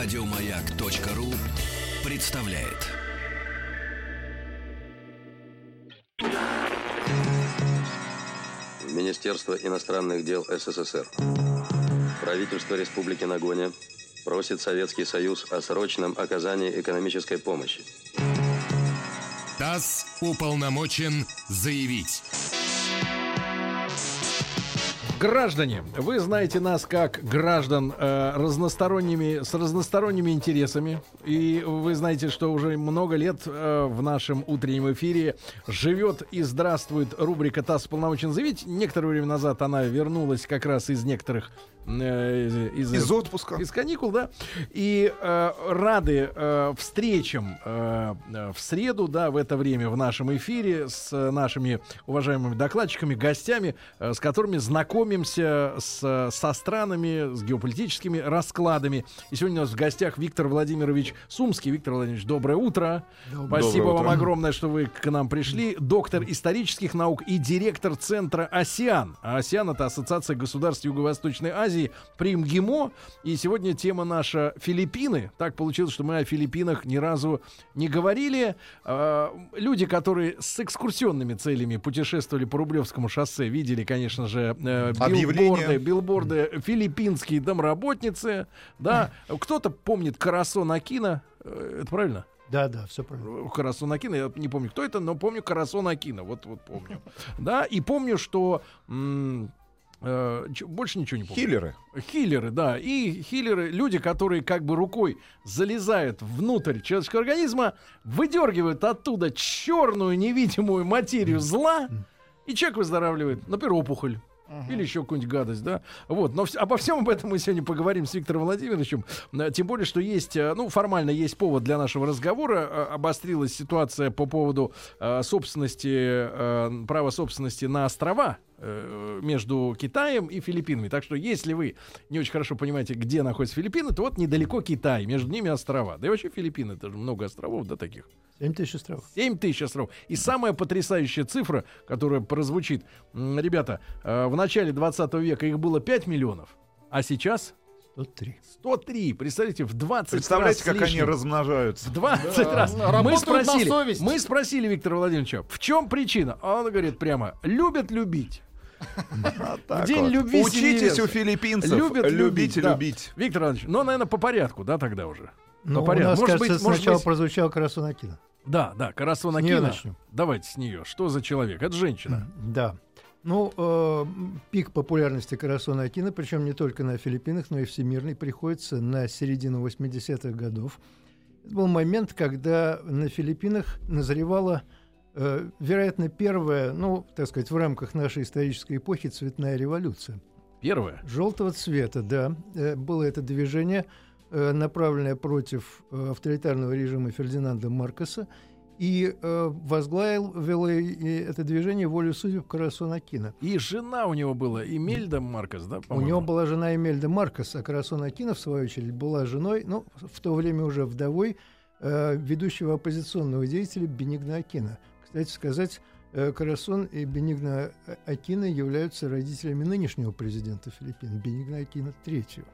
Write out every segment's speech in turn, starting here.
Радиомаяк.ру представляет. Министерство иностранных дел СССР. Правительство Республики Нагоня просит Советский Союз о срочном оказании экономической помощи. ТАСС уполномочен заявить. Граждане, вы знаете нас как граждан э, разносторонними, с разносторонними интересами. И вы знаете, что уже много лет э, в нашем утреннем эфире живет и здравствует рубрика «ТАСС полномочен заявить». Некоторое время назад она вернулась как раз из некоторых э, из, Из отпуска. из каникул, да, и э, рады э, встречам э, э, в среду, да, в это время в нашем эфире с э, нашими уважаемыми докладчиками, гостями, э, с которыми знакомимся с, со странами, с геополитическими раскладами. И сегодня у нас в гостях Виктор Владимирович Сумский. Виктор Владимирович, доброе утро. Спасибо Доброе вам утро. огромное, что вы к нам пришли. Доктор исторических наук и директор центра АСИАН. А АСИАН это Ассоциация государств Юго-Восточной Азии при МГИМО. И сегодня тема наша Филиппины. Так получилось, что мы о Филиппинах ни разу не говорили. А, Люди, которые с экскурсионными целями путешествовали по Рублевскому шоссе, видели, конечно же, э, билборды, билборды филиппинские домработницы. Да, кто-то помнит Карасо Акина. Э, Это правильно? Да, да, все правильно. Карасун Акина, я не помню, кто это, но помню Карасун Акина, вот, вот помню. Да, и помню, что м, э, больше ничего не помню. Хиллеры. Хиллеры, да. И хиллеры, люди, которые как бы рукой залезают внутрь человеческого организма, выдергивают оттуда черную невидимую материю зла, и человек выздоравливает. Например, опухоль. Или еще какую-нибудь гадость, да. Вот. Но вс- обо всем об этом мы сегодня поговорим с Виктором Владимировичем. Э, Тем более, что есть, э, ну, формально есть повод для нашего разговора. Э, Обострилась ситуация по поводу э, собственности, э, права собственности на острова э, между Китаем и Филиппинами. Так что, если вы не очень хорошо понимаете, где находятся Филиппины, то вот недалеко Китай, между ними острова. Да и вообще Филиппины, это же много островов, да, таких. 7 тысяч островов. 7 тысяч островов. И самая потрясающая цифра, которая прозвучит, ребята, э, в начале 20 века их было 5 миллионов, а сейчас 103. 103. Представляете, в 20 Представляете, раз как они лишним. размножаются? В 20 раз. Мы работают на спросили, совесть. мы спросили Виктора Владимировича, в чем причина? А он говорит прямо, любят любить. День любви Учитесь у филиппинцев. Любят любить любить. Виктор Иванович, ну, наверное, по порядку, да, тогда уже? Ну, у нас, Может кажется, быть, сначала быть- прозвучал Карасун Акина. Да, да, Карасу С неё Накина. начнем. Давайте с нее. Что за человек? Это женщина. Да. Ну, э, пик популярности Карасона Акина, причем не только на Филиппинах, но и всемирный, приходится на середину 80-х годов. Это был момент, когда на Филиппинах назревала, э, вероятно, первая, ну, так сказать, в рамках нашей исторической эпохи цветная революция. Первое. Желтого цвета, да. Э, Было это движение, э, направленное против э, авторитарного режима Фердинанда Маркоса. И э, возглавил вело это движение волю судеб Карасон Акина. И жена у него была, Эмельда Маркос, да, У него была жена Эмельда Маркос, а Карасон Акина, в свою очередь, была женой, ну, в то время уже вдовой, э, ведущего оппозиционного деятеля Бенигна Акина. Кстати сказать, э, Карасон и Бенигна А- Акина являются родителями нынешнего президента Филиппин, Бенигна Акина III.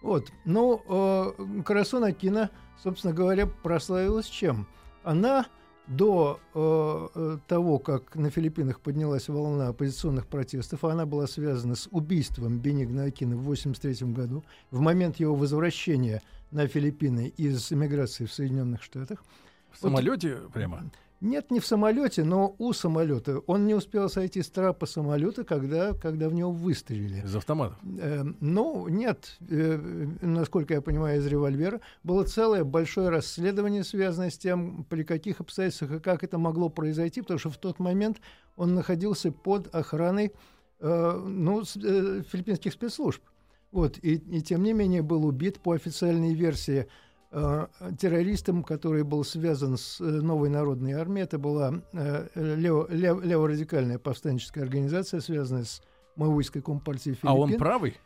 Вот. Ну, э, Карасон Акина, собственно говоря, прославилась чем? Она до э, того, как на Филиппинах поднялась волна оппозиционных протестов, а она была связана с убийством Бенигна Акина в 1983 году, в момент его возвращения на Филиппины из эмиграции в Соединенных Штатах. В самолете прямо. Нет, не в самолете, но у самолета. Он не успел сойти с трапа самолета, когда, когда в него выстрелили. Из автоматов. Э, ну, нет, э, насколько я понимаю, из револьвера. Было целое большое расследование, связанное с тем, при каких обстоятельствах и как это могло произойти, потому что в тот момент он находился под охраной э, ну, с- э, филиппинских спецслужб. Вот, и, и тем не менее был убит по официальной версии террористом, который был связан с э, новой народной армией. Это была э, лево- лев- леворадикальная повстанческая организация, связанная с Маоистской компартией Филиппин. А он правый?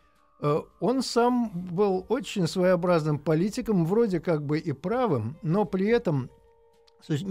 Э, Он сам был очень своеобразным политиком, вроде как бы и правым, но при этом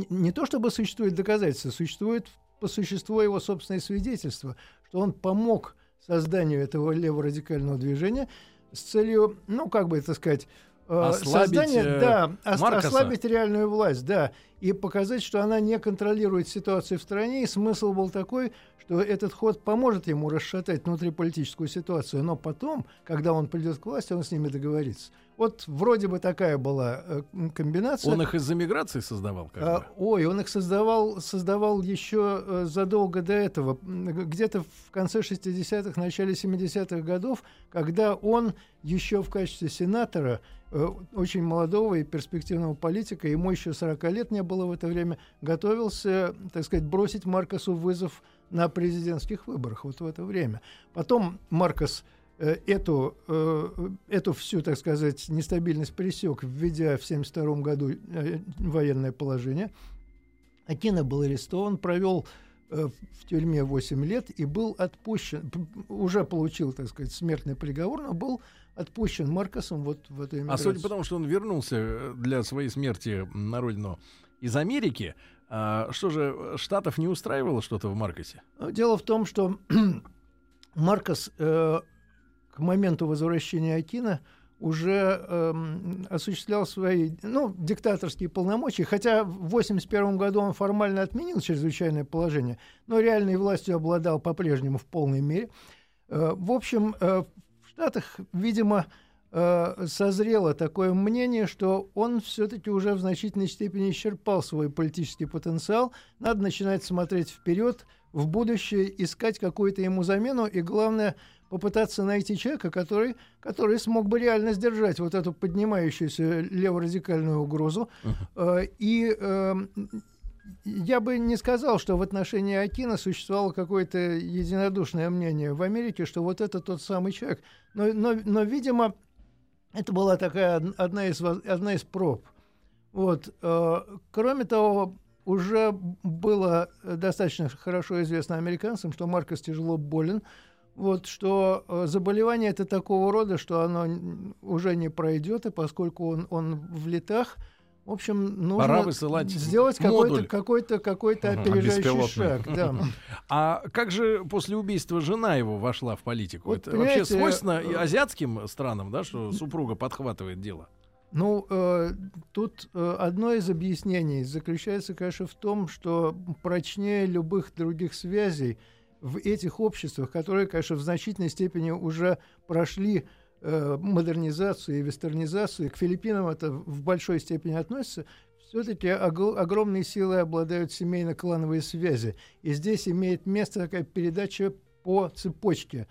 не- то чтобы существует доказательства, существует по существу его собственное свидетельство, что он помог созданию этого леворадикального движения с целью, ну, как бы это сказать, э, Ослабить, создание, э, да, ос- Маркоса. ослабить реальную власть, да, и показать, что она не контролирует ситуацию в стране. И смысл был такой, что этот ход поможет ему расшатать внутриполитическую ситуацию, но потом, когда он придет к власти, он с ними договорится. Вот вроде бы такая была э, комбинация. Он их из-за миграции создавал, как А, бы. ой, он их создавал, создавал еще э, задолго до этого, где-то в конце 60-х, начале 70-х годов, когда он еще в качестве сенатора, э, очень молодого и перспективного политика, ему еще 40 лет не было в это время, готовился, так сказать, бросить Маркосу вызов на президентских выборах вот в это время. Потом Маркос э, эту, э, эту всю, так сказать, нестабильность пресек, введя в 1972 году э, военное положение. Акина был арестован, провел э, в тюрьме 8 лет и был отпущен, уже получил, так сказать, смертный приговор, но был отпущен Маркосом вот в эту А эмиграцию. судя по тому, что он вернулся э, для своей смерти на родину из Америки, а, что же, э, Штатов не устраивало что-то в Маркосе? Ну, Дело в том, что Маркос э, к моменту возвращения Акина уже эм, осуществлял свои ну, диктаторские полномочия, хотя в 1981 году он формально отменил чрезвычайное положение, но реальной властью обладал по-прежнему в полной мере. Э, в общем, э, Штатах, видимо, э, созрело такое мнение, что он все-таки уже в значительной степени исчерпал свой политический потенциал. Надо начинать смотреть вперед, в будущее, искать какую-то ему замену и, главное, попытаться найти человека, который, который смог бы реально сдержать вот эту поднимающуюся леворадикальную угрозу. Э, И э, я бы не сказал, что в отношении Акина существовало какое-то единодушное мнение в Америке, что вот это тот самый человек. Но, но, но видимо, это была такая од- одна из, одна из проб. Вот. э, Кроме того, уже было достаточно хорошо известно американцам, что Маркос тяжело болен, вот, что э, заболевание это такого рода, что оно уже не пройдет, и поскольку он, он в летах, в общем, нужно Пора высылать сделать какой-то, модуль. какой-то, какой-то Ага. опережающий шаг. Да. А как же после убийства жена его вошла в политику? Вот, Это вообще свойственно э, азиатским странам, да, что супруга подхватывает дело? Ну, э, тут э, одно из объяснений заключается, конечно, в том, что прочнее любых других связей в этих обществах, которые, конечно, в значительной степени уже прошли модернизацию и вестернизацию, к Филиппинам это в большой степени относится, все-таки огромные силы обладают семейно-клановые связи. И здесь имеет место такая передача по цепочке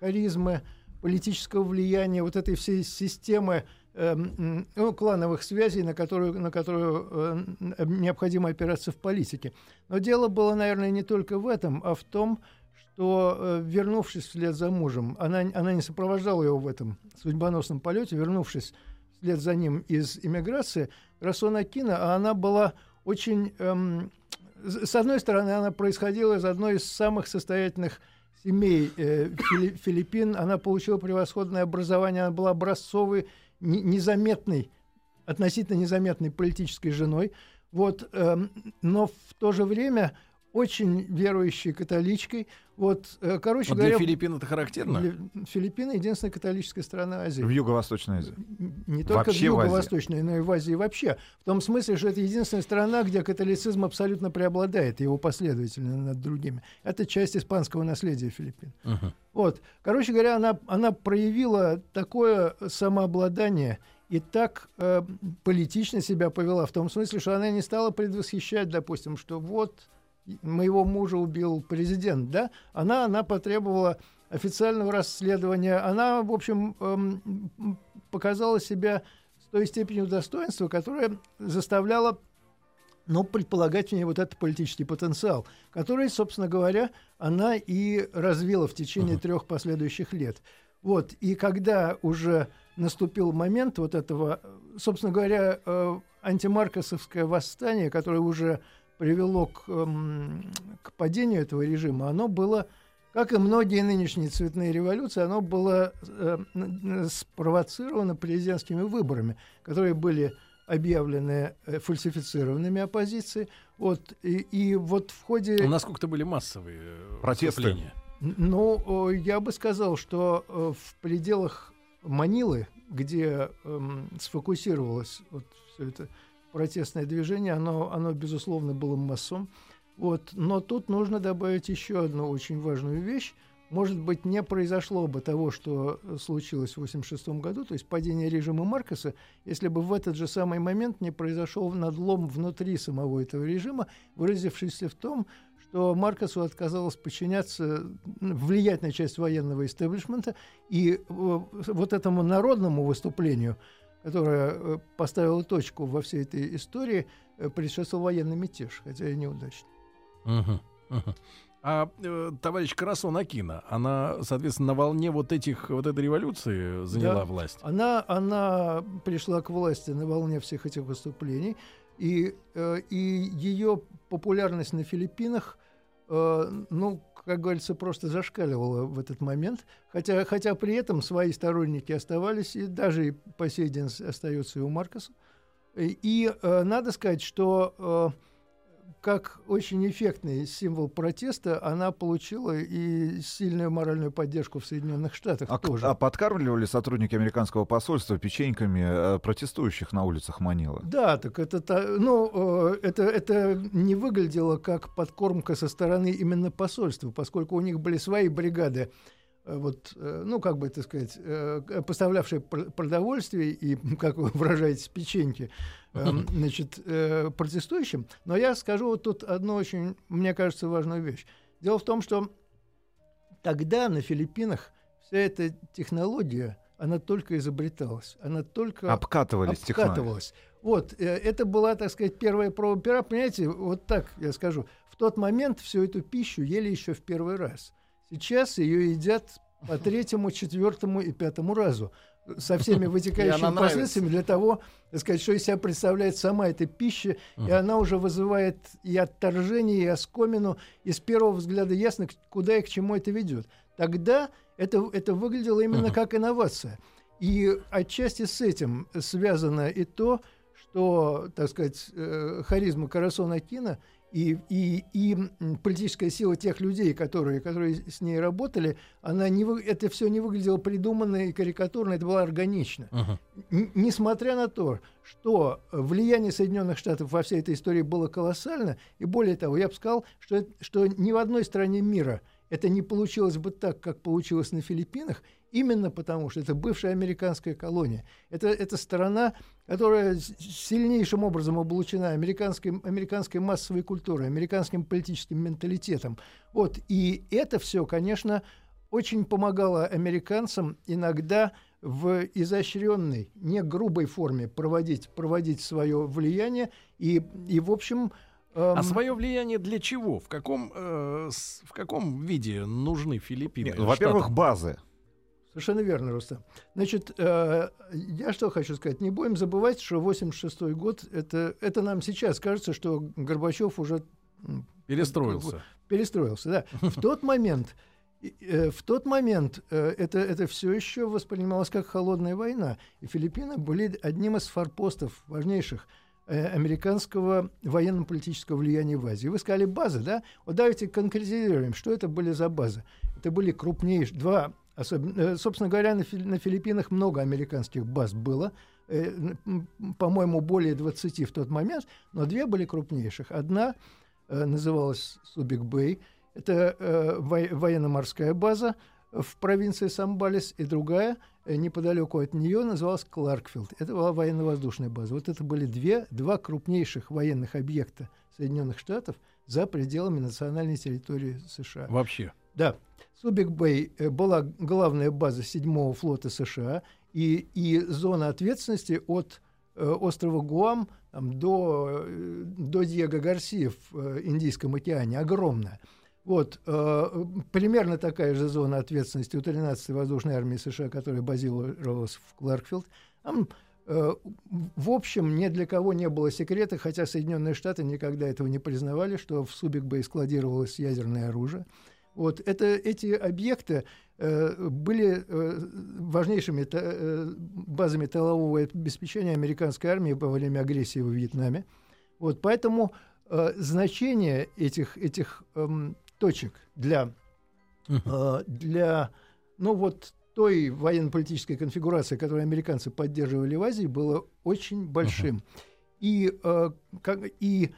харизмы, политического влияния, вот этой всей системы м, ну, клановых связей, на которую, на которую э, необходимо опираться в политике. Но дело было, наверное, не только в этом, а в том, что, э, вернувшись вслед за мужем, она, она не сопровождала его в этом судьбоносном полете, вернувшись вслед за ним из иммиграции, Расон Акина, а она была очень... эм, с одной стороны, она происходила из одной из самых состоятельных семей э, Фили- Филиппин. Она получила превосходное образование, она была образцовой, не- незаметной, относительно незаметной политической женой. Вот, эм, но в то же время очень верующей католичкой. Вот, э, короче Вот для говоря, Филиппин это характерно? для- Филиппины единственная католическая страна Азии. В Юго-Восточной Азии. Не только Вообще в. Юго-Восточной, но и в Азии вообще. В том смысле, что это единственная страна, где католицизм абсолютно преобладает, его последовательно над другими. Это часть испанского наследия Филиппин. Мгм. Вот. Короче говоря, она, она проявила такое самообладание и так э, политично себя повела, в том смысле, что она не стала предвосхищать, допустим, что вот моего мужа убил президент, да? Она, она потребовала официального расследования. Она, в общем, эм, показала себя с той степенью достоинства, которая заставляла ну, предполагать в ней вот этот политический потенциал, который, собственно говоря, она и развила в течение трех последующих лет. Вот, и когда уже наступил момент вот этого, э, собственно говоря, э, антимаркосовское восстание, которое уже привело к, эм, к падению этого режима, оно было, как и многие нынешние цветные революции, оно было э, спровоцировано президентскими выборами, которые были объявлены э, фальсифицированными оппозицией. Вот, и, и вот в ходе... Ну, Насколько это были массовые э, Протесты. Ну, я бы сказал, что в пределах Манилы, где эм, сфокусировалось вот все это протестное движение, оно, оно безусловно, было массом. Вот. Но тут нужно добавить еще одну очень важную вещь. Может быть, не произошло бы того, что случилось в 1986 году, то есть падение режима Маркоса, если бы в этот же самый момент не произошел надлом внутри самого этого режима, выразившийся в том, что Маркосу отказалась подчиняться влиятельная часть военного истеблишмента, и э, вот этому народному выступлению, которое э, поставило точку во всей этой истории, э, предшествовал военный мятеж, хотя и неудачный. Угу, угу. А э, товарищ Карасон Акина, она, соответственно, на волне вот этих вот этой революции заняла Да. власть. Она, она пришла к власти на волне всех этих выступлений, и, э, и ее популярность на Филиппинах, э, ну, как говорится, просто зашкаливала в этот момент, хотя, хотя при этом свои сторонники оставались, и даже и по сей день остается и у Маркоса. И, и, э, надо сказать, что э, как очень эффектный символ протеста, она получила и сильную моральную поддержку в Соединенных Штатах А, тоже. а подкармливали сотрудники американского посольства печеньками э, протестующих на улицах Манилы? Да, так это, ну, э, это, это не выглядело как подкормка со стороны именно посольства, поскольку у них были свои бригады, вот, э, ну, как бы это сказать, э, поставлявшие пр- продовольствие и, как вы выражаетесь, печеньки, эм, значит, э, протестующим. Но я скажу вот тут одну очень, мне кажется, важную вещь. Дело в том, что тогда на Филиппинах вся эта технология, она только изобреталась, она только Обкатывались технологии. обкатывалась. Вот, э, это была, так сказать, первая проба пера. Понимаете, вот так я скажу. В тот момент всю эту пищу ели еще в первый раз. Сейчас ее едят по третьему, четвертому и пятому разу. Со всеми вытекающими последствиями для того, так сказать, что из себя представляет сама эта пища, и она уже вызывает и отторжение, и оскомину, и с первого взгляда ясно, куда и к чему это ведет. Тогда это, это выглядело именно как инновация. И отчасти с этим связано и то, что, так сказать, э, харизма Карасона Акина и, и, и политическая сила тех людей, которые, которые с ней работали, она не, вы- это все не выглядело придуманно и карикатурно, это было органично. Н- несмотря на то, что влияние Соединенных Штатов во всей этой истории было колоссально, и более того, я бы сказал, что, что ни в одной стране мира это не получилось бы так, как получилось на Филиппинах, именно потому, что это бывшая американская колония. Это, это страна, которая сильнейшим образом облучена американской, американской массовой культурой, американским политическим менталитетом. Вот. И это все, конечно, очень помогало американцам иногда в изощренной, не грубой форме проводить, проводить свое влияние. И, и в общем... эм, А свое влияние для чего? В каком, э, с- в каком виде нужны Филиппины? Во-первых, базы. Совершенно верно, Рустам. Значит, э, я что хочу сказать. Не будем забывать, что 86 год, это, это нам сейчас кажется, что Горбачев уже перестроился. перестроился. Да. В тот момент, э, в тот момент э, это, это все еще воспринималось как холодная война. И Филиппины были одним из форпостов важнейших американского военно-политического влияния в Азии. Вы сказали базы, да? Вот давайте конкретизируем, что это были за базы. Это были крупнейшие, два, особенно, э, собственно говоря, на, Фили- на Филиппинах много американских баз было, э, по-моему, более 20 в тот момент, но две были крупнейших. Одна э, называлась Субик-Бэй, это во- военно-морская база в провинции Самбалис, и другая неподалеку от нее называлась Кларкфилд. Это была военно-воздушная база. Вот это были две, два крупнейших военных объекта Соединенных Штатов за пределами национальной территории США. Вообще. Да. Субик-Бэй э, была главная база седьмого флота США, и, и зона ответственности от э, острова Гуам там, до, э, до Диего Гарсии в э, Индийском океане огромная. Вот, э, примерно такая же зона ответственности у 13-й воздушной армии США, которая базировалась в Кларкфилд. Там, э, в общем, ни для кого не было секрета, хотя Соединенные Штаты никогда этого не признавали, что в Субик-Бэй складировалось ядерное оружие. Вот это, эти объекты э, были э, важнейшими та- э, базами тылового обеспечения американской армии во время агрессии во Вьетнаме. Вот, поэтому э, значение этих, этих эм, точек для, э, для ну вот, той военно-политической конфигурации, которую американцы поддерживали в Азии, было очень большим. И, э, как, и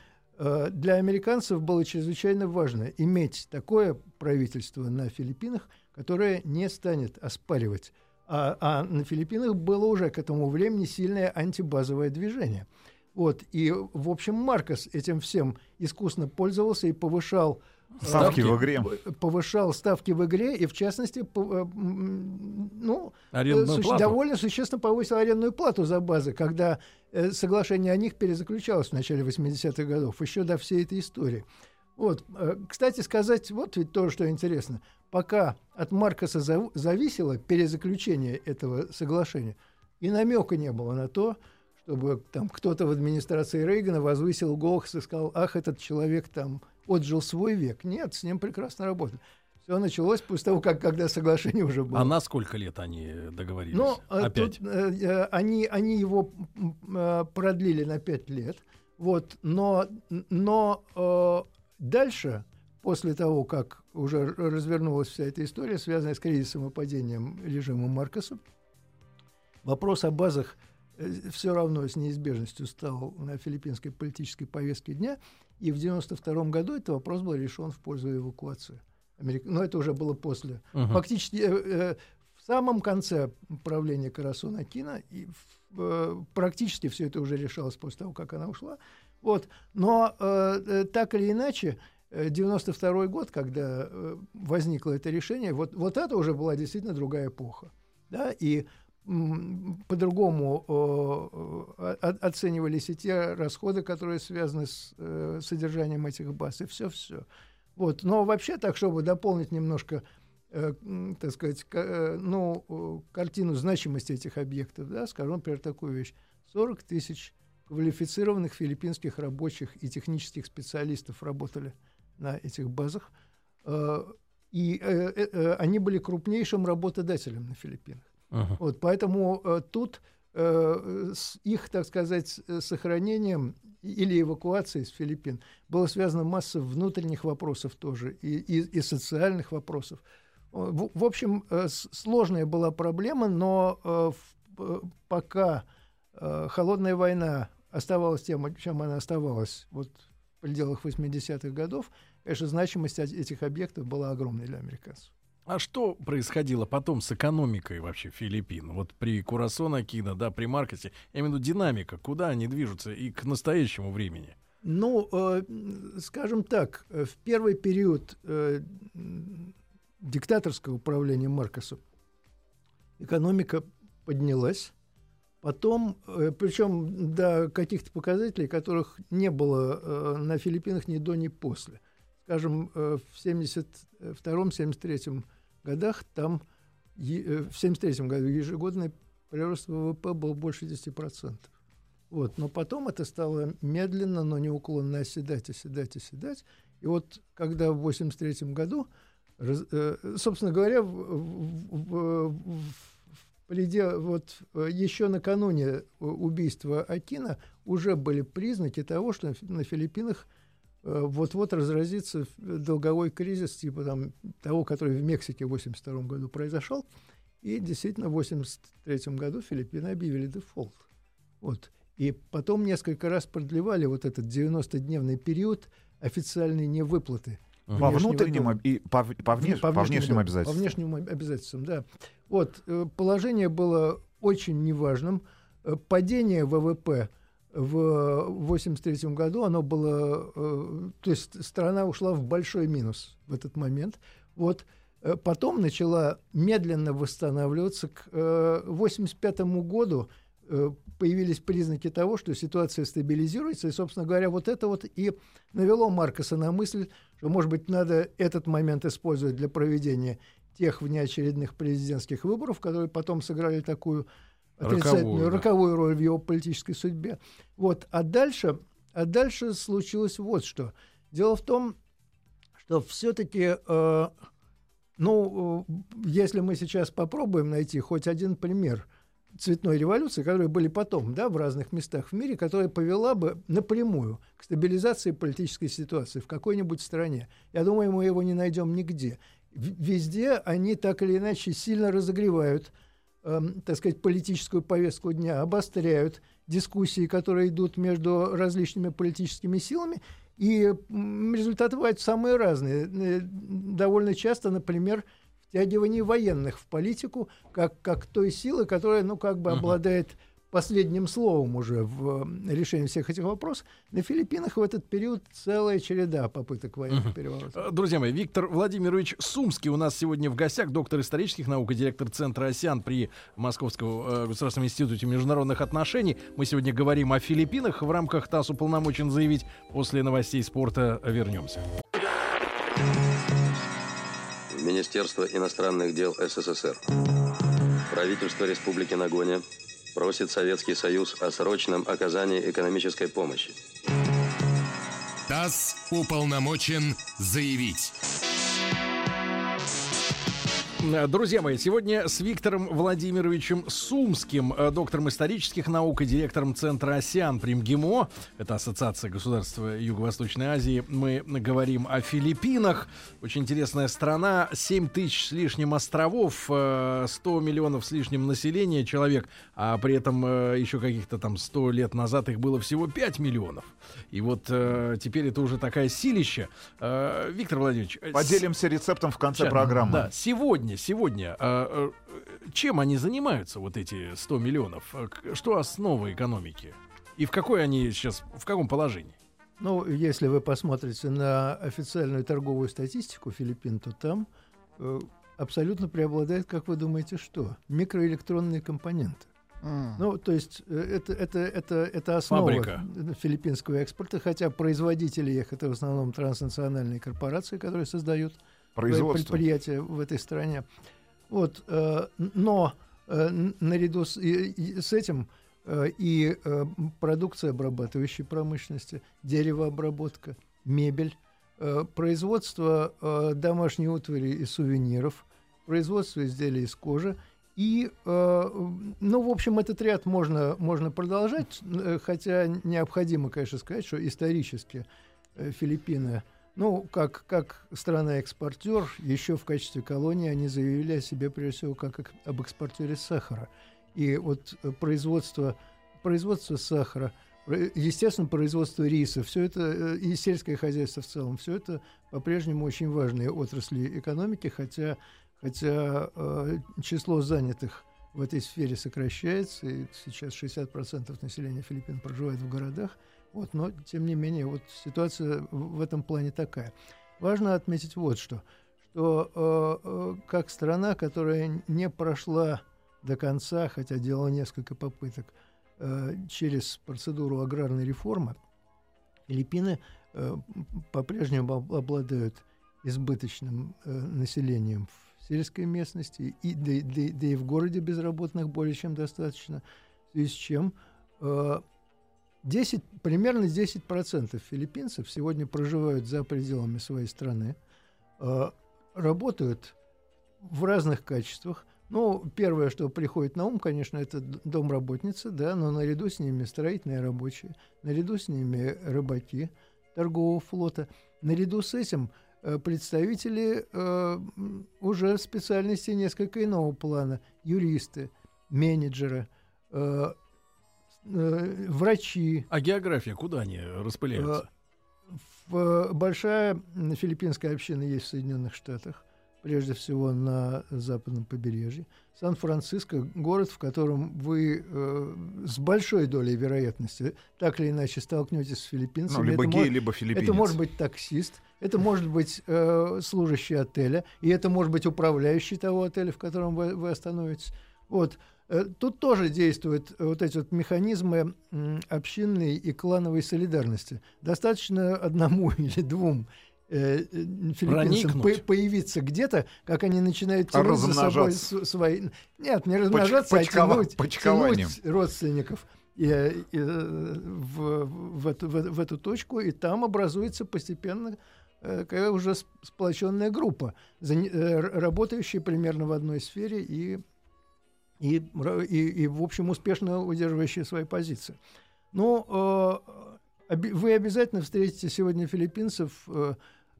для американцев было чрезвычайно важно иметь такое правительство на Филиппинах, которое не станет оспаривать. А, а на Филиппинах было уже к этому времени сильное антибазовое движение. Вот, и, в общем, Маркос этим всем искусно пользовался и повышал Ставки в игре. повышал ставки в игре и, в частности, э, ну, Арендную суще- плату. довольно существенно повысил арендную плату за базы, когда э, соглашение о них перезаключалось в начале 80-х годов, еще до всей этой истории. Вот, э, кстати сказать, вот ведь то, что интересно. Пока от Маркоса зав- зависело перезаключение этого соглашения, и намека не было на то, чтобы там кто-то в администрации Рейгана возвысил голос и сказал, ах, этот человек там отжил свой век. Нет, с ним прекрасно работали. Все началось после того, как когда соглашение уже было. А на сколько лет они договорились? Ну, э, Опять. тут, э, э, они, они его э, продлили на пять лет. Вот, но но э, дальше, после того, как уже развернулась вся эта история, связанная с кризисом и падением режима Маркоса, вопрос о базах все равно с неизбежностью стал на филиппинской политической повестке дня. И в 1992 году этот вопрос был решен в пользу эвакуации. Америк... Но это уже было после. Мгм. Фактически э, э, в самом конце правления Карасона Акина и э, практически все это уже решалось после того, как она ушла. Вот. Но э, э, так или иначе, э, 92 год, когда э, возникло это решение, вот, вот это уже была действительно другая эпоха. Да? И по-другому э, оценивались и те расходы, которые связаны с э, содержанием этих баз, и все-все. Вот. Но вообще так, чтобы дополнить немножко, э, так сказать, ка- ну, картину значимости этих объектов, да, скажу, например, такую вещь. 40 тысяч квалифицированных филиппинских рабочих и технических специалистов работали на этих базах. И они были крупнейшим работодателем на Филиппинах. Мгм. Вот, поэтому э, тут э, с их, так сказать, э, сохранением или эвакуацией с Филиппин было связано масса внутренних вопросов тоже и, и, и социальных вопросов. В, в общем, э, сложная была проблема, но э, э, пока э, холодная война оставалась тем, чем она оставалась вот в пределах 80-х годов, конечно, значимость этих объектов была огромной для американцев. А что происходило потом с экономикой вообще Филиппин? Вот при Курасона Акина, да, при Маркосе. Я имею в виду динамика, куда они движутся и к настоящему времени. Ну, э, скажем так, э, в первый период э, диктаторского управления Маркоса экономика поднялась. Потом, э, причем до каких-то показателей, которых не было э, на Филиппинах ни до, ни после. Скажем, э, в 72-73 годах там, э, в 73 году ежегодный прирост ВВП был больше 10%. Вот. Но потом это стало медленно, но неуклонно оседать, оседать, оседать. И вот когда в 83 году, э, собственно говоря, в, в- в- вот э, еще накануне э, убийства Акина уже были признаки того, что на Фи- на Филиппинах э, вот-вот разразится э, долговой кризис, типа там, того, который в Мексике в 82 году произошел. И действительно в 83 году Филиппины объявили дефолт. Вот. И потом несколько раз продлевали вот этот 90-дневный период официальной невыплаты. По внутренним и по, по внеш- Ну, по внешним да, обязательствам. По внешним об- обязательствам, да. Вот, э, положение было очень неважным. Э, Падение ВВП в 1983 году, оно было... э, То есть страна ушла в большой минус в этот момент. Вот. Э, Потом начала медленно восстанавливаться. К 1985 году э, появились признаки того, что ситуация стабилизируется. И, собственно говоря, вот это вот и навело Маркоса на мысль, что, может быть, надо этот момент использовать для проведения тех внеочередных президентских выборов, которые потом сыграли такую Роковую, да. роковую роль в его политической судьбе. Вот. А дальше, а дальше случилось вот что. Дело в том, что все-таки, э, ну, э, если мы сейчас попробуем найти хоть один пример цветной революции, которые были потом, да, в разных местах в мире, которая повела бы напрямую к стабилизации политической ситуации в какой-нибудь стране. Я думаю, мы его не найдем нигде. везде они так или иначе сильно разогревают, э, так сказать, политическую повестку дня, обостряют дискуссии, которые идут между различными политическими силами, и результаты бывают самые разные. Э, довольно часто, например, втягивание военных в политику, как, как той силы, которая, ну, как бы обладает последним словом уже в решении всех этих вопросов. На Филиппинах в этот период целая череда попыток военных uh переворотов. Э, друзья мои, Виктор Владимирович Сумский у нас сегодня в гостях, доктор исторических наук и директор Центра ОСЯН при Московском э, государственном институте международных отношений. Мы сегодня говорим о Филиппинах. В рамках ТАСС уполномочен заявить. После новостей спорта вернемся. Министерство иностранных дел СССР. Правительство Республики Нагоня просит Советский Союз о срочном оказании экономической помощи. ТАСС уполномочен заявить. Э, друзья мои, сегодня с Виктором Владимировичем Сумским, э, доктором исторических наук и директором Центра ОСЯН при МГИМО, это Ассоциация государств Юго-Восточной Азии, мы говорим о Филиппинах. Очень интересная страна, 7 тысяч с лишним островов, 100 э, миллионов с лишним населения человек, а при этом еще каких-то там 100 лет назад их было всего 5 миллионов. И вот теперь это уже такая силища. Виктор Владимирович... Поделимся рецептом в конце сейчас, программы. Да, сегодня сегодня, сегодня э, чем они занимаются, вот эти 100 миллионов? Э, что основа экономики? И в какой они сейчас, в каком положении? Ну, если вы посмотрите на официальную торговую статистику Филиппин, то там э, абсолютно преобладает, как вы думаете, что? Микроэлектронные компоненты. Mm. Ну, то есть э, это, это, это, это основа Фабрика. филиппинского экспорта, хотя производители их это в основном транснациональные корпорации, которые создают предприятия в этой стране. Вот, э, но э, наряду с, с этим э, и продукция обрабатывающей промышленности, деревообработка, мебель, производство домашней утвари и сувениров, производство изделий из кожи. И, ну, в общем, этот ряд можно, можно продолжать, хотя необходимо, конечно, сказать, что исторически Филиппины – ну, как, как страна-экспортер, еще в качестве колонии они заявили о себе, прежде всего, как об экспортере сахара. И вот э, производство, производство сахара, естественно, производство риса, все это, э, и сельское хозяйство в целом, все это по-прежнему очень важные отрасли экономики, хотя, хотя э, число занятых в этой сфере сокращается, и сейчас 60% населения Филиппин проживает в городах – вот, но, тем не менее, вот ситуация в этом плане такая. Важно отметить вот что, что э, э, как страна, которая не прошла до конца, хотя делала несколько попыток, э, через процедуру аграрной реформы, Филиппины э, по-прежнему обладают избыточным э, населением в сельской местности, и, да, да, да и в городе безработных более чем достаточно, в связи с чем э, 10, примерно 10% филиппинцев сегодня проживают за пределами своей страны, э, работают в разных качествах. Ну, первое, что приходит на ум, конечно, это домработницы, да, но наряду с ними строительные рабочие, наряду с ними рыбаки торгового флота, наряду с этим э, представители э, уже специальности несколько иного плана, юристы, менеджеры, э, врачи. А география, куда они распыляются? Э, в, большая филиппинская община есть в Соединенных Штатах, прежде всего на западном побережье. Сан-Франциско – город, в котором вы э, с большой долей вероятности так или иначе столкнетесь с филиппинцами. Ну, либо это гей, может, либо филиппинец. Это может быть таксист, это может быть э, служащий отеля, и это может быть управляющий того отеля, в котором вы, вы остановитесь. Вот. Э, тут тоже действуют э, вот эти вот механизмы общинной и клановой солидарности. Достаточно одному или двум э, филиппинцам по появиться где-то, как они начинают тянуть за собой свои... Нет, не размножаться, Поч а тянуть, тянуть родственников и, и, в, в, эту, в, в эту точку, и там образуется постепенно уже сплоченная группа, работающая примерно в одной сфере и и, и, и в общем, успешно удерживающие свои позиции. Но э, вы обязательно встретите сегодня филиппинцев, э,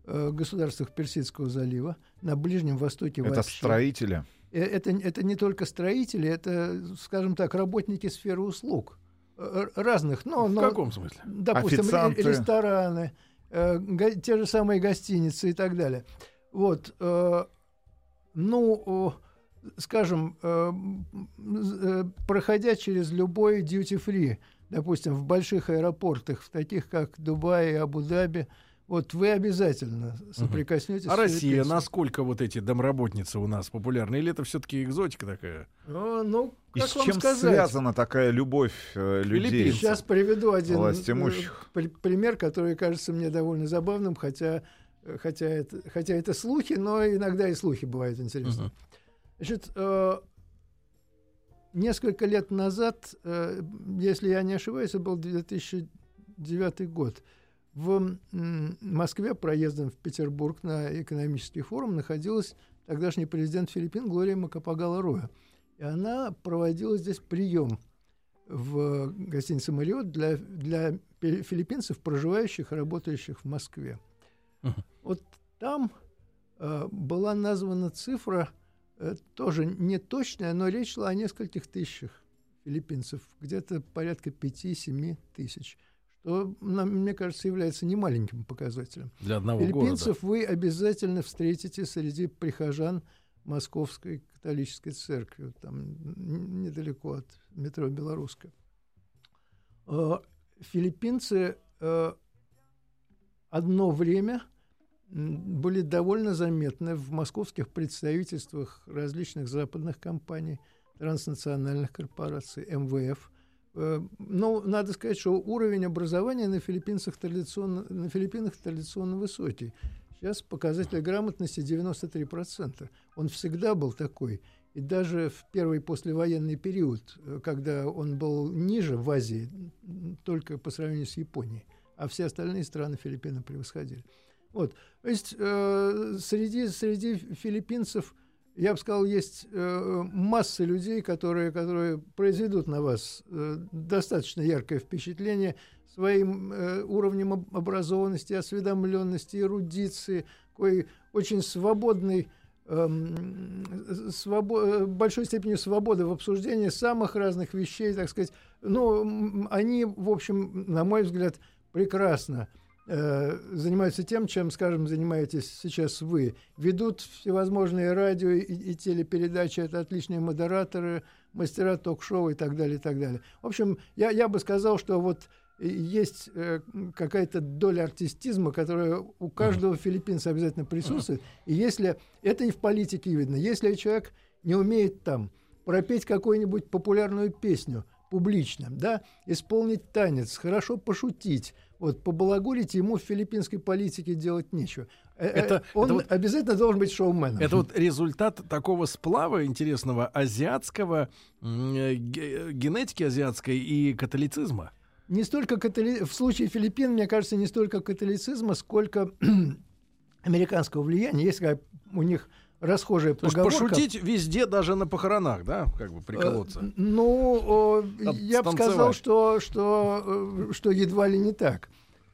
э, государствах Персидского залива, на Ближнем Востоке Это вообще. строители. Э, Это, это не только строители, это, скажем так, работники сферы услуг. Э, Разных, но, В но каком смысле? допустим, Официанты. рестораны, э, те же самые гостиницы и так далее. Вот, э, ну, о, скажем, э, э, проходя через любой duty-free, допустим, в больших аэропортах, в таких как Дубай и Абу-Даби, вот вы обязательно соприкоснетесь А с Россия, насколько вот эти домработницы у нас популярны? Или это все-таки экзотика такая? Ну, И как с вам чем сказать? связана такая любовь э, людей? Филиппинцев. Сейчас приведу один э, при- пример, который кажется мне довольно забавным, хотя, хотя, это, хотя это слухи, но иногда и слухи бывают интересны. Мгм. Значит, э, несколько лет назад, э, если я не ошибаюсь, это был 2009 год, в Москве проездом в Петербург на экономический форум находилась тогдашний президент Филиппин Глория Макапагала Роя. И она проводила здесь прием в гостинице «Мариот» для, для пи- филиппинцев, проживающих и работающих в Москве. Мгм. Вот там э, была названа цифра, тоже не точная, но речь шла о нескольких тысячах филиппинцев, где-то порядка 5-7 тысяч, что, мне кажется, является немаленьким показателем. Для одного Филиппинцев вы обязательно встретите среди прихожан Московской католической церкви, там недалеко от метро Белорусская. Э, Филиппинцы э, одно время были довольно заметны в московских представительствах различных западных компаний, транснациональных корпораций, МВФ. Э, Но надо сказать, что уровень образования на, Филиппинцах традиционно, на Филиппинах традиционно высокий. Сейчас показатель грамотности 93%. Он всегда был такой. И даже в первый послевоенный период, э, когда он был ниже в Азии, только по сравнению с Японией, а все остальные страны Филиппины превосходили. Вот. То есть э, среди, среди филиппинцев, я бы сказал, есть э, масса людей, которые, которые произведут на вас э, достаточно яркое впечатление своим э, уровнем об- образованности, осведомленности, эрудиции, такой очень свободный эм, свобо- э, большой степенью свободы в обсуждении самых разных вещей, так сказать. Ну, они, в общем, на мой взгляд, прекрасно занимаются тем, чем, скажем, занимаетесь сейчас вы. Ведут всевозможные радио и, и телепередачи, это отличные модераторы, мастера ток-шоу и так далее, и так далее. В общем, я, я бы сказал, что вот и есть э, какая-то доля артистизма, которая у каждого филиппинца обязательно присутствует. И если это и в политике видно, если человек не умеет там пропеть какую-нибудь популярную песню публично, да, исполнить танец, хорошо пошутить, вот побалагурить ему в филиппинской политике делать нечего. Э, э, Это- он это вот- обязательно должен быть шоуменом. Это вот результат такого сплава интересного азиатского, э, ге- генетики азиатской и католицизма. не столько католи... в случае Филиппин, мне кажется, не столько католицизма, сколько американского влияния. Есть такая у них расхожая То поговорка. пошутить везде, даже на похоронах, да, как бы приколоться. Э, Ну, Там я бы сказал, что, что, э, что едва ли не так.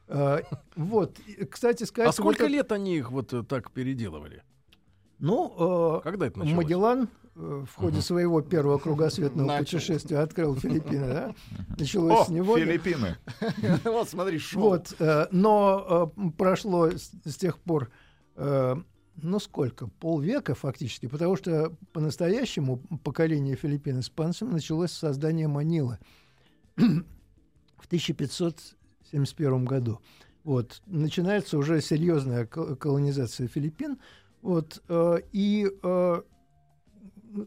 Э, Вот, кстати сказать... А сколько вот это- лет они их вот э, так переделывали? Ну, э, Когда это началось? Магеллан э, в ходе своего первого кругосветного Начал. путешествия открыл Филиппины, да? Началось О, с него. Филиппины. Вот смотри, шоу. Вот, э, но э, прошло с, с тех пор, э, ну сколько, полвека фактически, потому что по-настоящему поколение филиппин испанцев началось с создания Манилы в 1571 году. Вот, начинается уже серьезная ко- колонизация Филиппин, вот, э, и э,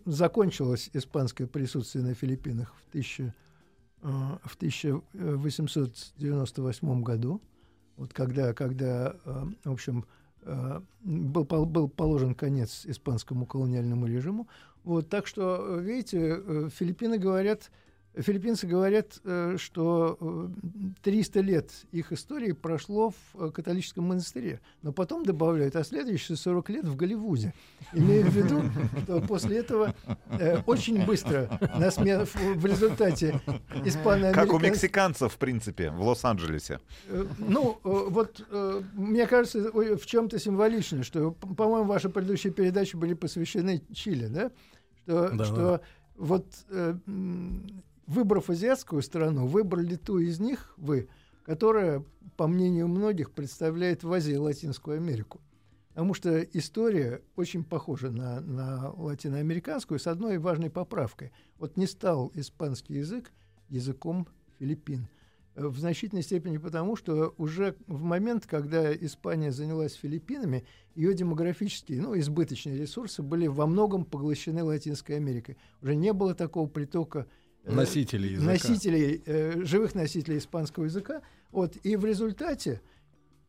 закончилось испанское присутствие на Филиппинах в 1000 э, в 1898 году, вот когда, когда в общем, был, пол- был положен конец испанскому колониальному режиму. Вот, так что, э, видите, э, Филиппины говорят Филиппинцы говорят, э, что э, 300 лет их истории прошло в э, католическом монастыре, но потом добавляют, а следующие 40 лет в Голливуде. Имея в виду, что после этого э, очень быстро на смен, в, результате испано Как у мексиканцев, в принципе, в Лос-Анджелесе. Э, Ну, э, вот э, мне кажется, в чем-то символично, что, по-моему, ваши предыдущие передачи были посвящены Чили, да? Что, Да, что да. вот э, выбрав азиатскую страну, выбрали ту из них вы, которая, по мнению многих, представляет в Азии Латинскую Америку. Потому что история очень похожа на, на латиноамериканскую с одной важной поправкой. Вот не стал испанский язык языком Филиппин. В значительной степени потому, что уже в момент, когда Испания занялась Филиппинами, ее демографические, ну, избыточные ресурсы были во многом поглощены Латинской Америкой. Уже не было такого притока э, Носители языка. носителей, э, живых носителей испанского языка. Вот, и в результате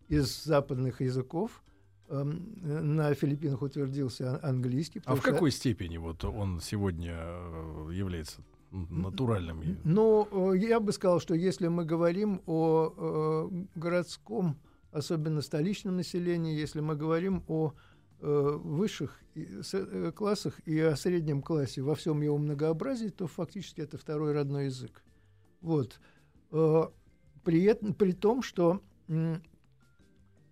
из западных языков эм, э, на Филиппинах утвердился английский. А в что- какой степени вот он сегодня э, является натуральным? Ну, э, я бы сказал, что если мы говорим о э, городском, особенно столичном населении, если мы говорим о высших и с- э, классах и о среднем классе во всем его многообразии, то фактически это второй родной язык. Вот. Э, При, этом, при том, что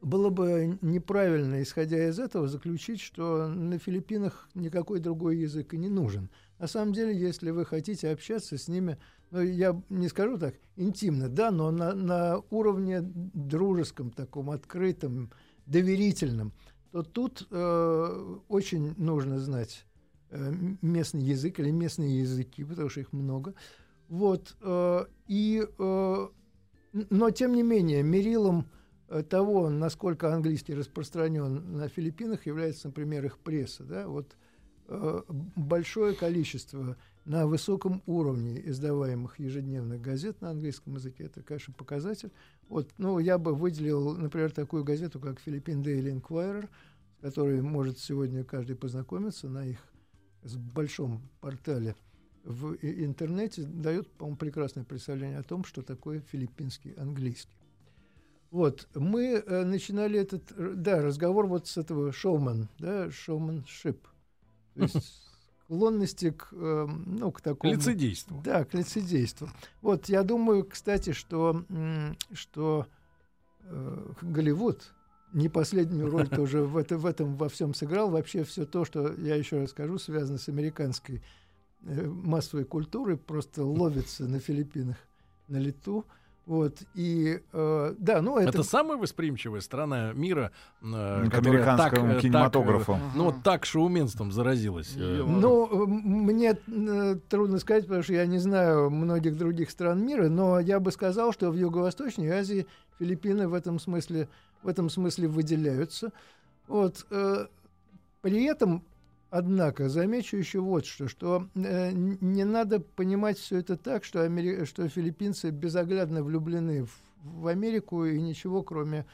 было бы неправильно, исходя из этого, заключить, что на Филиппинах никакой другой язык и не нужен. На самом деле, если вы хотите общаться с ними, ну, я не скажу так, интимно, да, но на, на уровне дружеском, таком открытом, доверительном, то тут э, очень нужно знать э, местный язык или местные языки, потому что их много. Вот. э, и, э, но, тем не менее, мерилом э, того, насколько английский распространен на Филиппинах, является, например, их пресса. Да? Вот, э, большое количество на высоком уровне издаваемых ежедневных газет на английском языке. Это, конечно, показатель. Вот, ну, я бы выделил, например, такую газету, как Philippine Daily Inquirer, с которой может сегодня каждый познакомиться на их с большом портале в интернете, дает, по-моему, прекрасное представление о том, что такое филиппинский английский. Вот, мы э, начинали этот, р- да, разговор вот с этого шоумен, да, showmanship. То есть склонности к, эм, ну, к такому... Лицедейство. Да, к лицедейству. Вот, я думаю, кстати, что, что э, Голливуд не последнюю роль тоже в, это, в этом во всем сыграл. Вообще все то, что я еще раз скажу, связано с американской э, массовой культурой, просто ловится на Филиппинах на лету. Вот, и, э, да, ну, это... Это самая восприимчивая страна мира, э, К которая так, американскому э, так, кинематографу. э, ну, вот так шоуменством заразилась. э, Ну, э, мне э, трудно сказать, потому что я не знаю многих других стран мира, но я бы сказал, что в Юго-Восточной Азии Филиппины в этом смысле, в этом смысле выделяются. Вот, э, при этом, однако, замечу еще вот что, что э, не надо понимать все это так, что, амери- что филиппинцы безоглядно влюблены в, в Америку и ничего, кроме,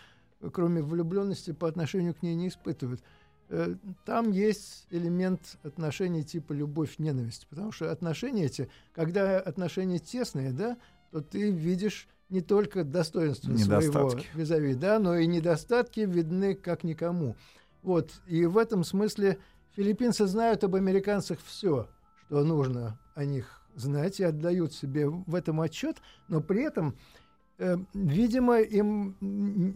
кроме влюбленности по отношению к ней не испытывают. Э, Там есть элемент отношений типа любовь-ненависть, потому что отношения эти, когда отношения тесные, да, то ты видишь не только достоинства своего визави, да, но и недостатки видны как никому. Вот, и в этом смысле филиппинцы знают об американцах все, что нужно о них знать, и отдают себе в этом отчет, но при этом э, видимо, им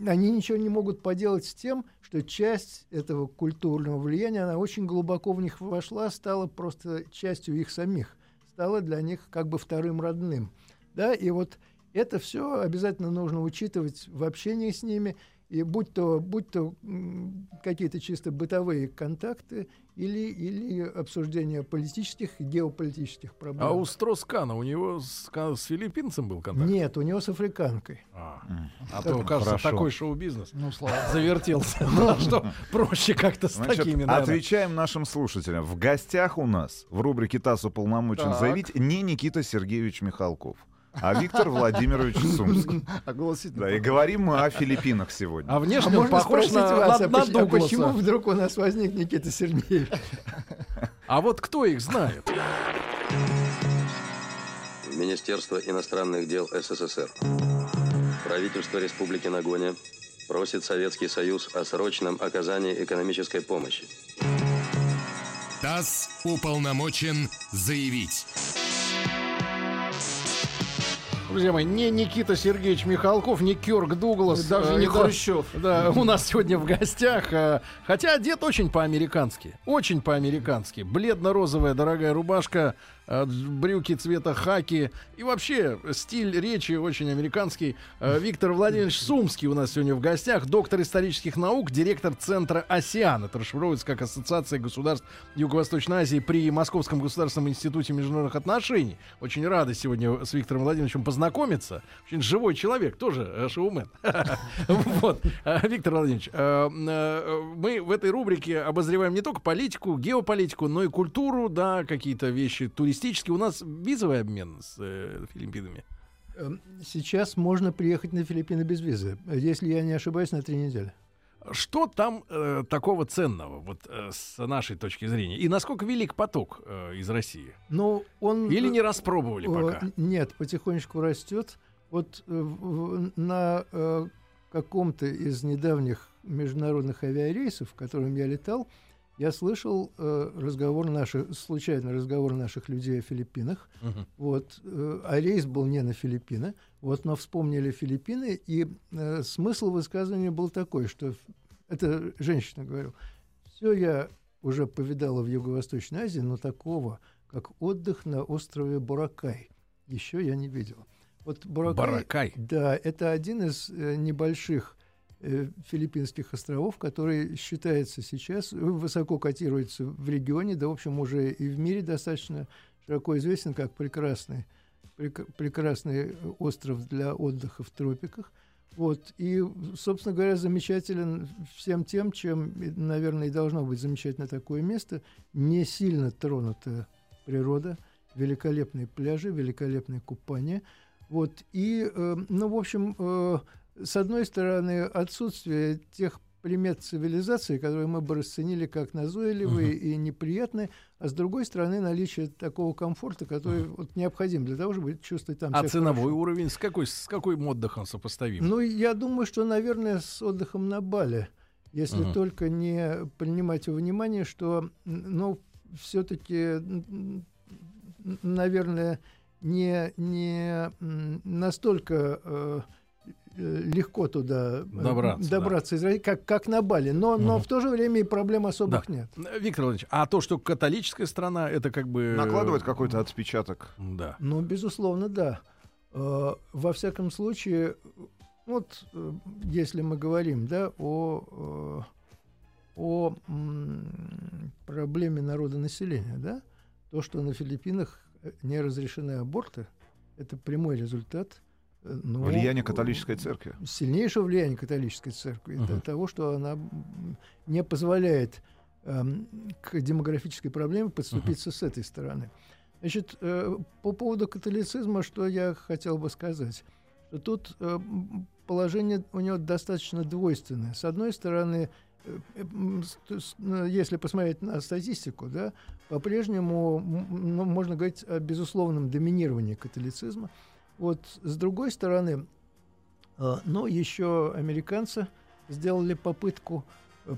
они ничего не могут поделать с тем, что часть этого культурного влияния, она очень глубоко в них вошла, стала просто частью их самих, стала для них как бы вторым родным. Да, и вот это все обязательно нужно учитывать в общении с ними, и будь то, будь то какие-то чисто бытовые контакты или, или обсуждение политических и геополитических проблем. А у Строскана у него с, с филиппинцем был контакт? Нет, у него с африканкой. А, А то, кажется, Хорошо. такой шоу-бизнес Ну, слава завертелся. Ну, что проще как-то с Значит, такими, наверное. отвечаем нашим слушателям. В гостях у нас в рубрике ТАСС уполномочен заявить не Никита Сергеевич Михалков, а Виктор Владимирович Сумский. огласительно. Да, и говорим мы о Филиппинах сегодня. А А внешне он можно похож спросить на, вас, на- а, на а почему вдруг у нас возник Никита Сергеевич? А вот кто их знает? Министерство иностранных дел СССР. Правительство Республики Нагоня просит Советский Союз о срочном оказании экономической помощи. ТАСС уполномочен заявить. Друзья мои, не Никита Сергеевич Михалков, не Кёрк Дуглас. Даже э, не Хрущев. Да, у нас сегодня в гостях. э, Хотя одет очень по-американски. Очень по-американски. Бледно-розовая дорогая рубашка, брюки цвета хаки. И вообще стиль речи очень американский. Э, Виктор Владимирович Сумский у нас сегодня в гостях. Доктор исторических наук, директор центра «Осиан». Это расшифровывается как Ассоциация государств Юго-Восточной Азии при Московском государственном институте международных отношений. Очень рады сегодня с Виктором Владимировичем познакомиться. Очень живой человек, тоже э, шоумен. Вот. Э, Виктор Владимирович, э, э, мы в этой рубрике обозреваем не только политику, геополитику, но и культуру, да, какие-то вещи туристические. У нас визовый обмен с э, Филиппинами. Эм, Сейчас можно приехать на Филиппины без визы, если я не ошибаюсь, на три недели. Что там э, такого ценного, вот э, с нашей точки зрения? И насколько велик поток э, из России? Но он... Или не распробовали Э, пока? Нет, потихонечку растет. Вот э, в- на э, каком-то из недавних международных авиарейсов, в котором я летал, я слышал э, разговор наших, случайно разговор наших людей о Филиппинах. Мгм. Вот, э, а рейс был не на Филиппины, вот, но вспомнили Филиппины, и э, смысл высказывания был такой, что это женщина говорила, все я уже повидала в Юго-Восточной Азии, но такого, как отдых на острове Буракай, еще я не видела. Вот Буракай, Баракай. да, это один из э, небольших филиппинских островов, который считается сейчас, э, высоко котируется в регионе, да, в общем, уже и в мире достаточно широко известен как прекрасный, прек- прекрасный остров для отдыха в тропиках. Вот, и, собственно говоря, замечателен всем тем, чем, э, наверное, и должно быть замечательно такое место, не сильно тронутая природа, великолепные пляжи, великолепное купание. Вот, и, э, ну, в общем, э, с одной стороны, отсутствие тех примет цивилизации, которые мы бы расценили как назойливые и неприятные, а с другой стороны, наличие такого комфорта, который вот, необходим для того, чтобы чувствовать там А ценовой хорошо. уровень с какой, с каким отдыхом сопоставим? Ну, я думаю, что, наверное, с отдыхом на Бали, если Мгм. только не принимать во внимание, что, ну, все-таки, наверное, не, не настолько э, легко туда э, Добраться, да. добраться из России, как, как на Бали. Но, но Мгм. в то же время и проблем особых Да. нет. Э, Виктор Владимирович, а то, что католическая страна, это как бы... Накладывает какой-то отпечаток. Да. Ну, безусловно, да. Э, Во всяком случае, вот э, если мы говорим, да, о, э, о проблеме народонаселения, да, то, что на Филиппинах э, не разрешены аборты, это прямой результат э, ну, Влияние католической церкви. сильнейшего влияния католической церкви, Мгм. до того, что она не позволяет эм, к демографической проблеме подступиться с этой стороны. Значит, э, по поводу католицизма, что я хотел бы сказать, что тут э, положение у него достаточно двойственное. С одной стороны, э, э, ну, если посмотреть на статистику, да, по-прежнему ну, можно говорить о безусловном доминировании католицизма. Вот с другой стороны, э, но еще американцы сделали попытку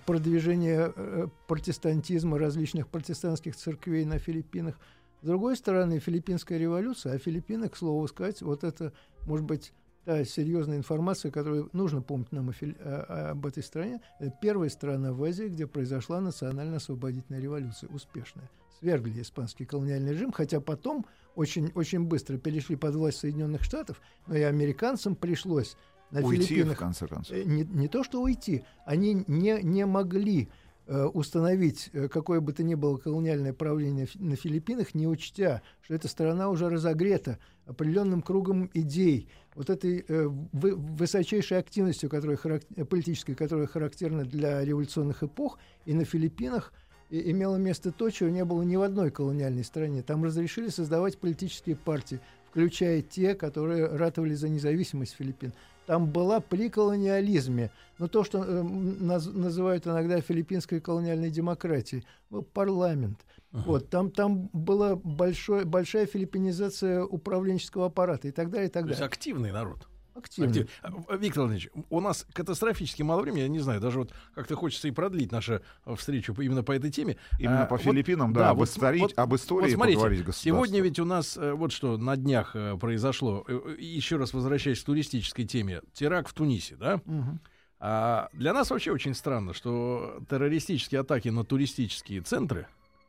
продвижения э, протестантизма различных протестантских церквей на Филиппинах. С другой стороны, филиппинская революция, а Филиппины, к слову сказать, вот это, может быть, та серьезная информация, которую нужно помнить нам о- о- об этой стране. Это первая страна в Азии, где произошла национально-освободительная революция, успешная. Свергли испанский колониальный режим, хотя потом очень, очень быстро перешли под власть Соединенных Штатов, но и американцам пришлось на Уйти, в Филиппинах конце концов. Э, не, не то что уйти, они не, не могли э, установить э, какое бы то ни было колониальное правление на Филиппинах, не учтя, что эта страна уже разогрета определенным кругом идей, вот этой э, вы- высочайшей активностью, которая харак- э, политической, которая характерна для революционных эпох, и на Филиппинах и- имело место то, чего не было ни в одной колониальной стране. Там разрешили создавать политические партии, включая те, которые ратовали за независимость Филиппин. Там была при колониализме, но то, что э, наз, называют иногда филиппинской колониальной демократией, был парламент. Uh-huh. Вот, там, там была большой, большая филиппинизация управленческого аппарата и так далее, и так далее. То есть активный народ. Активно. Актив. А, Виктор Владимирович, у нас катастрофически мало времени, я не знаю, даже вот как-то хочется и продлить нашу встречу именно по этой теме. Именно а, по вот, Филиппинам, да, да об, истории, вот, об истории вот смотрите, поговорить Сегодня ведь у нас э, вот что на днях э, произошло, э, еще раз возвращаясь к туристической теме, теракт в Тунисе, да? Угу. А для нас вообще очень странно, что террористические атаки на туристические центры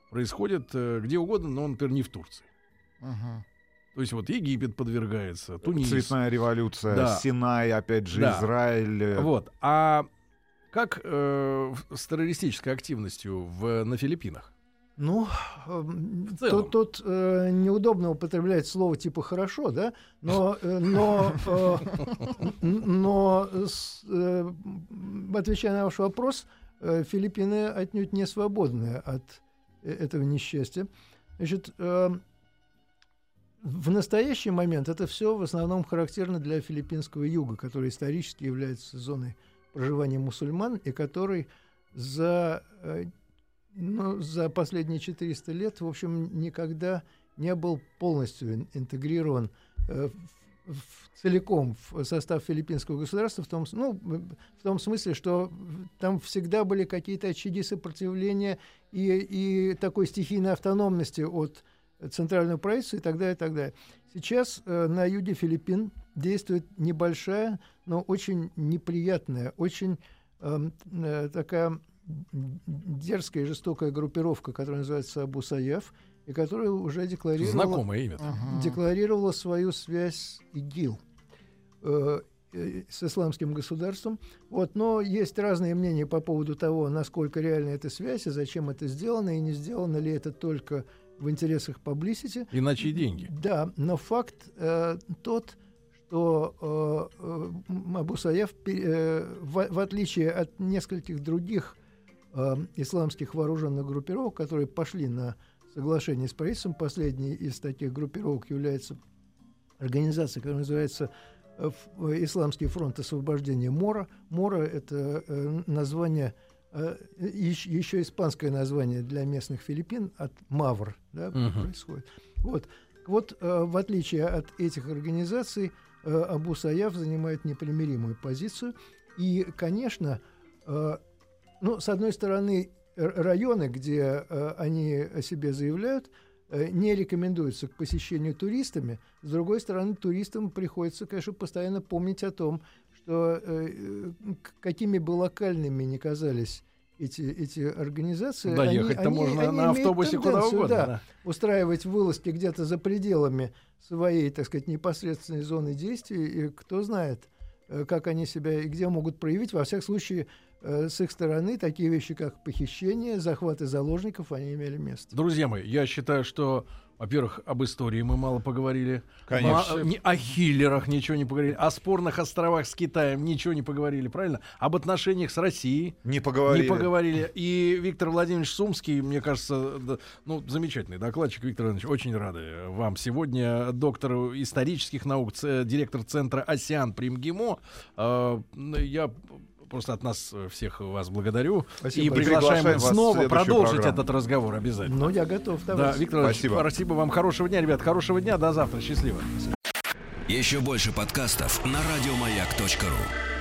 происходят где угодно, но, например, не в Турции. Угу. То есть вот Египет подвергается, Тунис. Цветная революция, Да. Синай, опять же, Да. Израиль. Вот. А как э, с террористической активностью в, на Филиппинах? Ну, эм, тут, тут э, неудобно употреблять слово типа хорошо, да, но, э, но, э, но с, э, отвечая на ваш вопрос, э, Филиппины отнюдь не свободны от э, этого несчастья. Значит, э, в настоящий момент это все в основном характерно для филиппинского юга, который исторически является зоной проживания мусульман и который за э, ну, за последние 400 лет, в общем, никогда не был полностью ин- интегрирован э, в, в- целиком в состав филиппинского государства, в том, ну, в том смысле, что там всегда были какие-то очаги сопротивления и, и такой стихийной автономности от центрального правительства и так далее, и так далее. Сейчас э, на юге Филиппин действует небольшая, но очень неприятная, очень эм, э, такая дерзкая и жестокая группировка, которая называется Абу Саяф, и которая уже декларировала, Знакомое имя. декларировала свою связь с ИГИЛ, э, э, с исламским государством. Вот, но есть разные мнения по поводу того, насколько реальна эта связь и зачем это сделано, и не сделано ли это только в интересах publicity. Иначе и деньги. Да, но факт э, тот, что э, э, м, Абу Саяф, пе- э, в, в отличие от нескольких других э, исламских вооруженных группировок, которые пошли на соглашение с правительством, последней из таких группировок является организация, которая называется э, э, Исламский фронт освобождения Мора. Мора — это название, еще, еще испанское название для местных Филиппин от Мавр да, Мгм. происходит. Вот. Вот, э, в отличие от этих организаций, э, Абу Саяф занимает непримиримую позицию. И, конечно, э, ну, с одной стороны, районы, где э, они о себе заявляют, э, не рекомендуются к посещению туристами. С другой стороны, туристам приходится, конечно, постоянно помнить о том, что э, какими бы локальными ни казались эти, эти организации, они- Доехать-то они- можно они на автобусе куда угодно. да, да. устраивать вылазки где-то за пределами своей, так сказать, непосредственной зоны действия, и кто знает, э, как они себя и где могут проявить. Во всяком случае, с их стороны такие вещи, как похищение, захваты заложников, они имели место. Друзья мои, я считаю, что, во-первых, об истории мы мало поговорили. Конечно. Ма- не- о хиллерах ничего не поговорили. О спорных островах с Китаем ничего не поговорили, правильно? Об отношениях с Россией Не поговорили. не поговорили. И Виктор Владимирович Сумский, мне кажется, да, ну, замечательный докладчик. Виктор Владимирович, очень рады вам сегодня. Доктор исторических наук, директор центра «Осиан» при МГИМО. Э, я просто от нас всех вас благодарю. Спасибо и приглашаем снова продолжить программу. этот разговор обязательно. Но я готов, Да, товарищ. Виктор Спасибо. спасибо вам. Хорошего дня, ребят. Хорошего дня. До завтра. Счастливо. Еще больше подкастов на радиомаяк.ру.